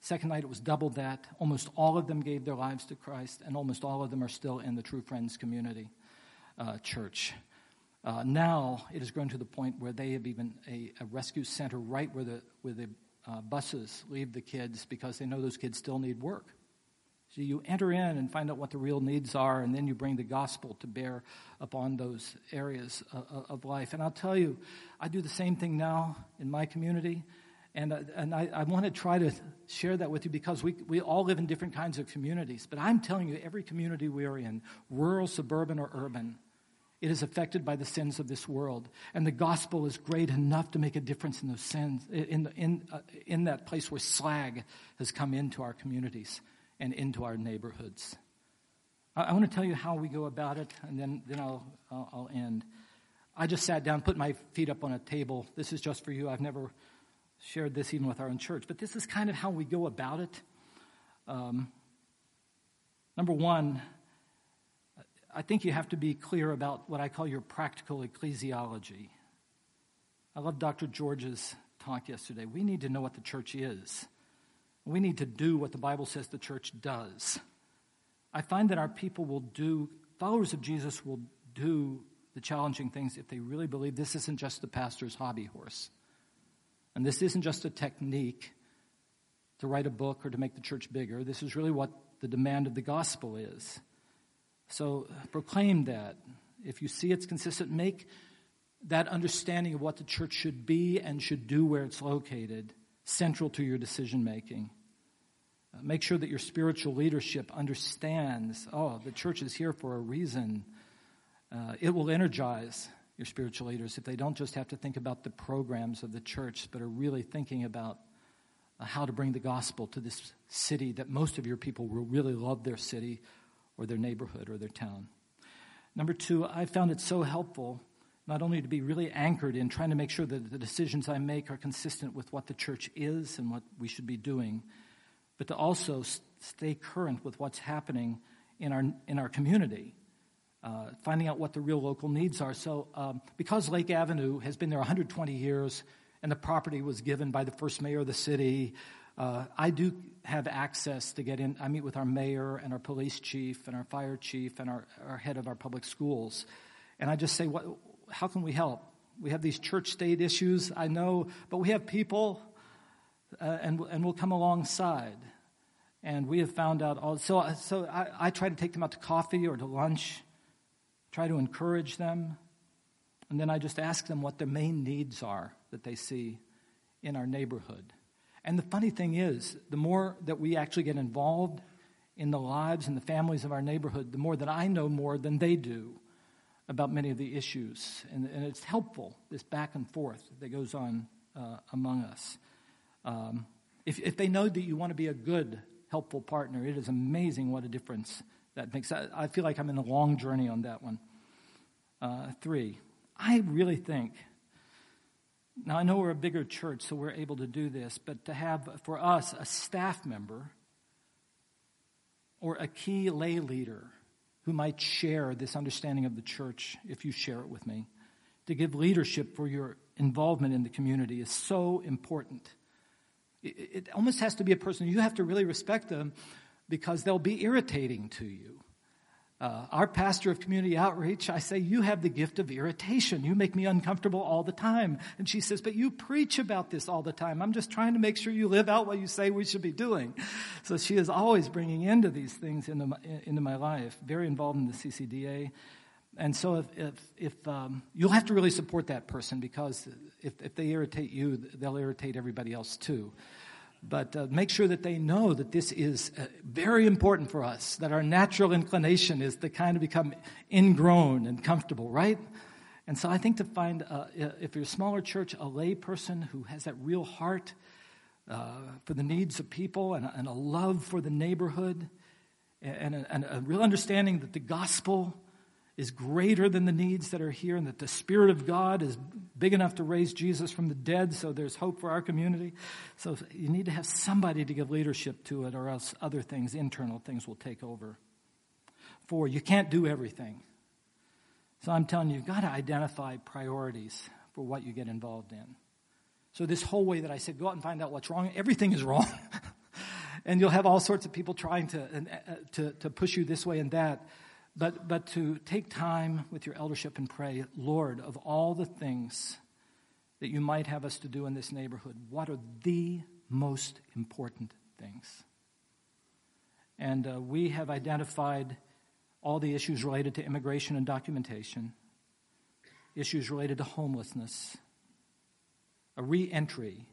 Second night, it was double that. Almost all of them gave their lives to Christ, and almost all of them are still in the True Friends community uh, church. Uh, now it has grown to the point where they have even a, a rescue center right where the, where the uh, buses leave the kids because they know those kids still need work. So you enter in and find out what the real needs are, and then you bring the gospel to bear upon those areas of, of life. And I'll tell you, I do the same thing now in my community. And, uh, and I, I want to try to share that with you because we, we all live in different kinds of communities. But I'm telling you, every community we are in, rural, suburban, or urban, it is affected by the sins of this world. And the gospel is great enough to make a difference in those sins, in, in, uh, in that place where slag has come into our communities and into our neighborhoods. I, I want to tell you how we go about it, and then, then I'll, I'll, I'll end. I just sat down, put my feet up on a table. This is just for you. I've never shared this even with our own church, but this is kind of how we go about it. Um, number one, I think you have to be clear about what I call your practical ecclesiology. I love Dr. George's talk yesterday. We need to know what the church is. We need to do what the Bible says the church does. I find that our people will do, followers of Jesus will do the challenging things if they really believe this isn't just the pastor's hobby horse. And this isn't just a technique to write a book or to make the church bigger. This is really what the demand of the gospel is. So proclaim that. If you see it's consistent, make that understanding of what the church should be and should do where it's located central to your decision making. Uh, make sure that your spiritual leadership understands oh, the church is here for a reason. Uh, it will energize your spiritual leaders if they don't just have to think about the programs of the church, but are really thinking about uh, how to bring the gospel to this city that most of your people will really love their city, or their neighborhood or their town. Number two, I found it so helpful not only to be really anchored in trying to make sure that the decisions I make are consistent with what the church is and what we should be doing, but to also stay current with what's happening in our, in our community, uh, finding out what the real local needs are. So, um, because Lake Avenue has been there 120 years and the property was given by the first mayor of the city, uh, I do have access to get in. I meet with our mayor and our police chief and our fire chief and our, our head of our public schools. And I just say, what, how can we help? We have these church state issues, I know, but we have people, uh, and, and we'll come alongside. And we have found out all. So, so I, I try to take them out to coffee or to lunch, try to encourage them. And then I just ask them what their main needs are that they see in our neighborhood. And the funny thing is, the more that we actually get involved in the lives and the families of our neighborhood, the more that I know more than they do about many of the issues. And, and it's helpful, this back and forth that goes on uh, among us. Um, if, if they know that you want to be a good, helpful partner, it is amazing what a difference that makes. I, I feel like I'm in a long journey on that one. Uh, three, I really think now, I know we're a bigger church, so we're able to do this, but to have for us a staff member or a key lay leader who might share this understanding of the church, if you share it with me, to give leadership for your involvement in the community is so important. It, almost has to be a person you have to really respect them because they'll be irritating to you. Uh, our pastor of community outreach, I say, You have the gift of irritation. You make me uncomfortable all the time. And she says, But you preach about this all the time. I'm just trying to make sure you live out what you say we should be doing. So she is always bringing into these things into my, into my life, very involved in the CCDA. And so if, if, if um, you'll have to really support that person because if, if they irritate you, they'll irritate everybody else too. But uh, make sure that they know that this is uh, very important for us, that our natural inclination is to kind of become ingrown and comfortable, right? And so I think to find, uh, if you're a smaller church, a lay person who has that real heart uh, for the needs of people and, and, a love for the neighborhood and a, and a real understanding that the gospel is greater than the needs that are here and that the Spirit of God is big enough to raise Jesus from the dead, so there's hope for our community. So you need to have somebody to give leadership to it, or else other things, internal things, will take over. Four, you can't do everything. So I'm telling you, you've got to identify priorities for what you get involved in. So this whole way that I said, go out and find out what's wrong, everything is wrong. <laughs> and you'll have all sorts of people trying to, uh, to, to push you this way and that. But, but to take time with your eldership and pray, Lord, of all the things that you might have us to do in this neighborhood, what are the most important things? And uh, we have identified all the issues related to immigration and documentation, issues related to homelessness, a reentry.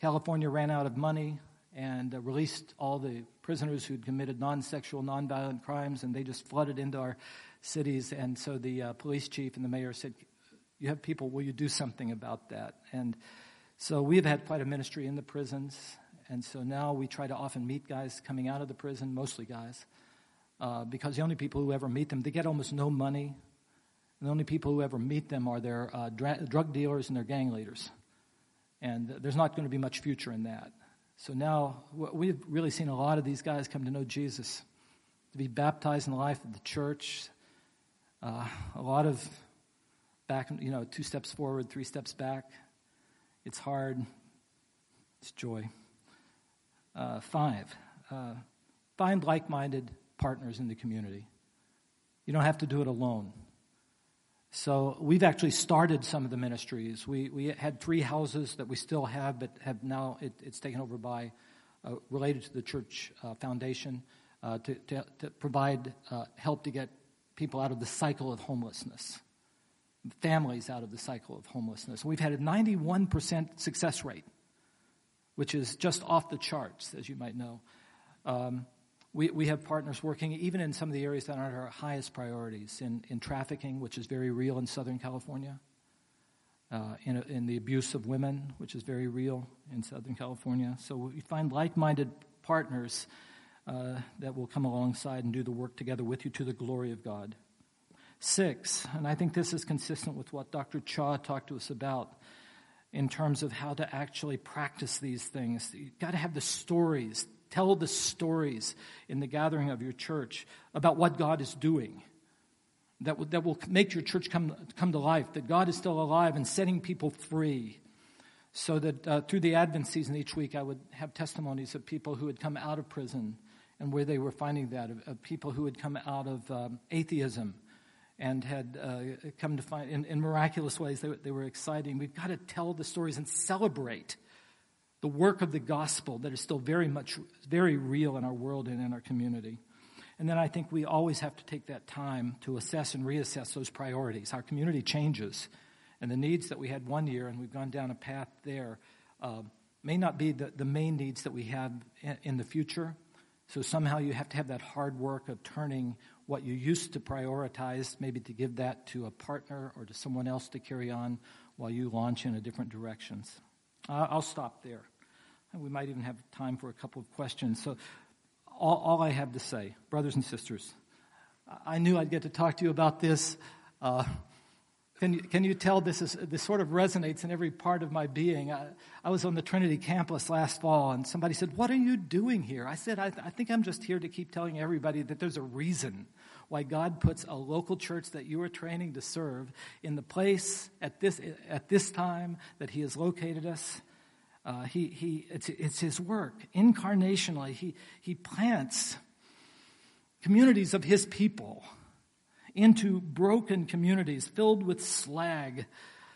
California ran out of money and uh, released all the prisoners who'd committed non sexual, non violent crimes, and they just flooded into our cities. And so the uh, police chief and the mayor said, You have people, will you do something about that? And so we've had quite a ministry in the prisons. And so now we try to often meet guys coming out of the prison, mostly guys, uh, because the only people who ever meet them, they get almost no money. And The only people who ever meet them are their uh, dra- drug dealers and their gang leaders. And there's not going to be much future in that. So now we've really seen a lot of these guys come to know Jesus, to be baptized in the life of the church. Uh, a lot of back, you know, two steps forward, three steps back. It's hard. It's joy. Uh, five, uh, find like minded partners in the community. You don't have to do it alone. So we've actually started some of the ministries. We, we had three houses that we still have, but have now it, it's taken over by, uh, related to the church uh, foundation, uh, to, to, to, provide uh, help to get people out of the cycle of homelessness, families out of the cycle of homelessness. We've had a 91% success rate, which is just off the charts, as you might know. Um, we, we have partners working even in some of the areas that aren't our highest priorities in, in trafficking, which is very real in Southern California, uh, in, in the abuse of women, which is very real in Southern California. So we find like minded partners uh, that will come alongside and do the work together with you to the glory of God. Six, and I think this is consistent with what Dr. Cha talked to us about in terms of how to actually practice these things. You've got to have the stories, Tell the stories in the gathering of your church about what God is doing. That, w- that will make your church come, come to life, that God is still alive and setting people free. So that uh, through the Advent season each week, I would have testimonies of people who had come out of prison and where they were finding that, of, of people who had come out of um, atheism and had uh, come to find, in, in miraculous ways, they, they were exciting. We've got to tell the stories and celebrate the work of the gospel that is still very much, very real in our world and in our community. And then I think we always have to take that time to assess and reassess those priorities. Our community changes, and the needs that we had one year, and we've gone down a path there, uh, may not be the, the main needs that we have in, in the future. So somehow you have to have that hard work of turning what you used to prioritize, maybe to give that to a partner or to someone else to carry on while you launch in a different directions. Uh, I'll stop there. We might even have time for a couple of questions. So, all, all, I have to say, brothers and sisters, I knew I'd get to talk to you about this. Uh, can you, can you tell this, is, this sort of resonates in every part of my being? I, I, was on the Trinity campus last fall, and somebody said, What are you doing here? I said, I, I think I'm just here to keep telling everybody that there's a reason why God puts a local church that you are training to serve in the place at this, at this time that He has located us. Uh, he, he, it's, it's His work. Incarnationally, he, he plants communities of His people into broken communities filled with slag.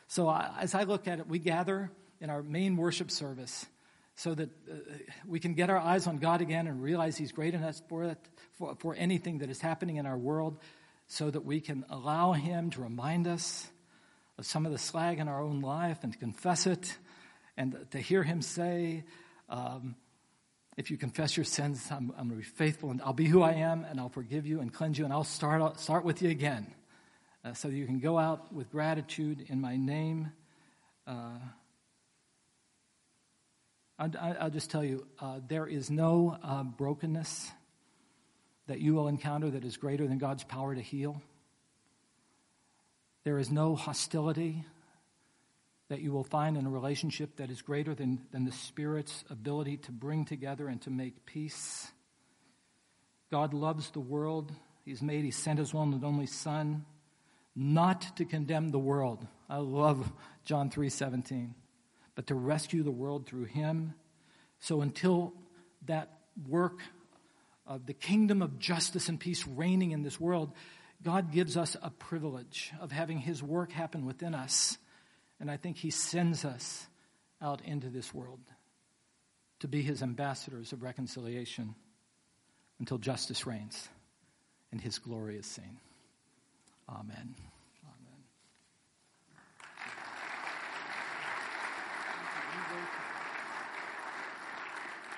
So I, as I look at it, we gather in our main worship service so that uh, we can get our eyes on God again and realize He's great enough for it, for, for anything that is happening in our world, so that we can allow Him to remind us of some of the slag in our own life and confess it, and to hear Him say, Um, if you confess your sins, I'm, I'm going to be faithful and I'll be who I am and I'll forgive you and cleanse you and I'll start, start with you again uh, so that you can go out with gratitude in my name. Uh, I, will just tell you uh, there is no uh, brokenness that you will encounter that is greater than God's power to heal. There is no hostility that you will find in a relationship that is greater than, than the Spirit's ability to bring together and to make peace. God loves the world. He's made, He sent His one and only Son, not to condemn the world. I love John 3 17, but to rescue the world through Him. So until that work of the kingdom of justice and peace reigning in this world, God gives us a privilege of having His work happen within us and I think he sends us out into this world to be his ambassadors of reconciliation until justice reigns and his glory is seen. Amen.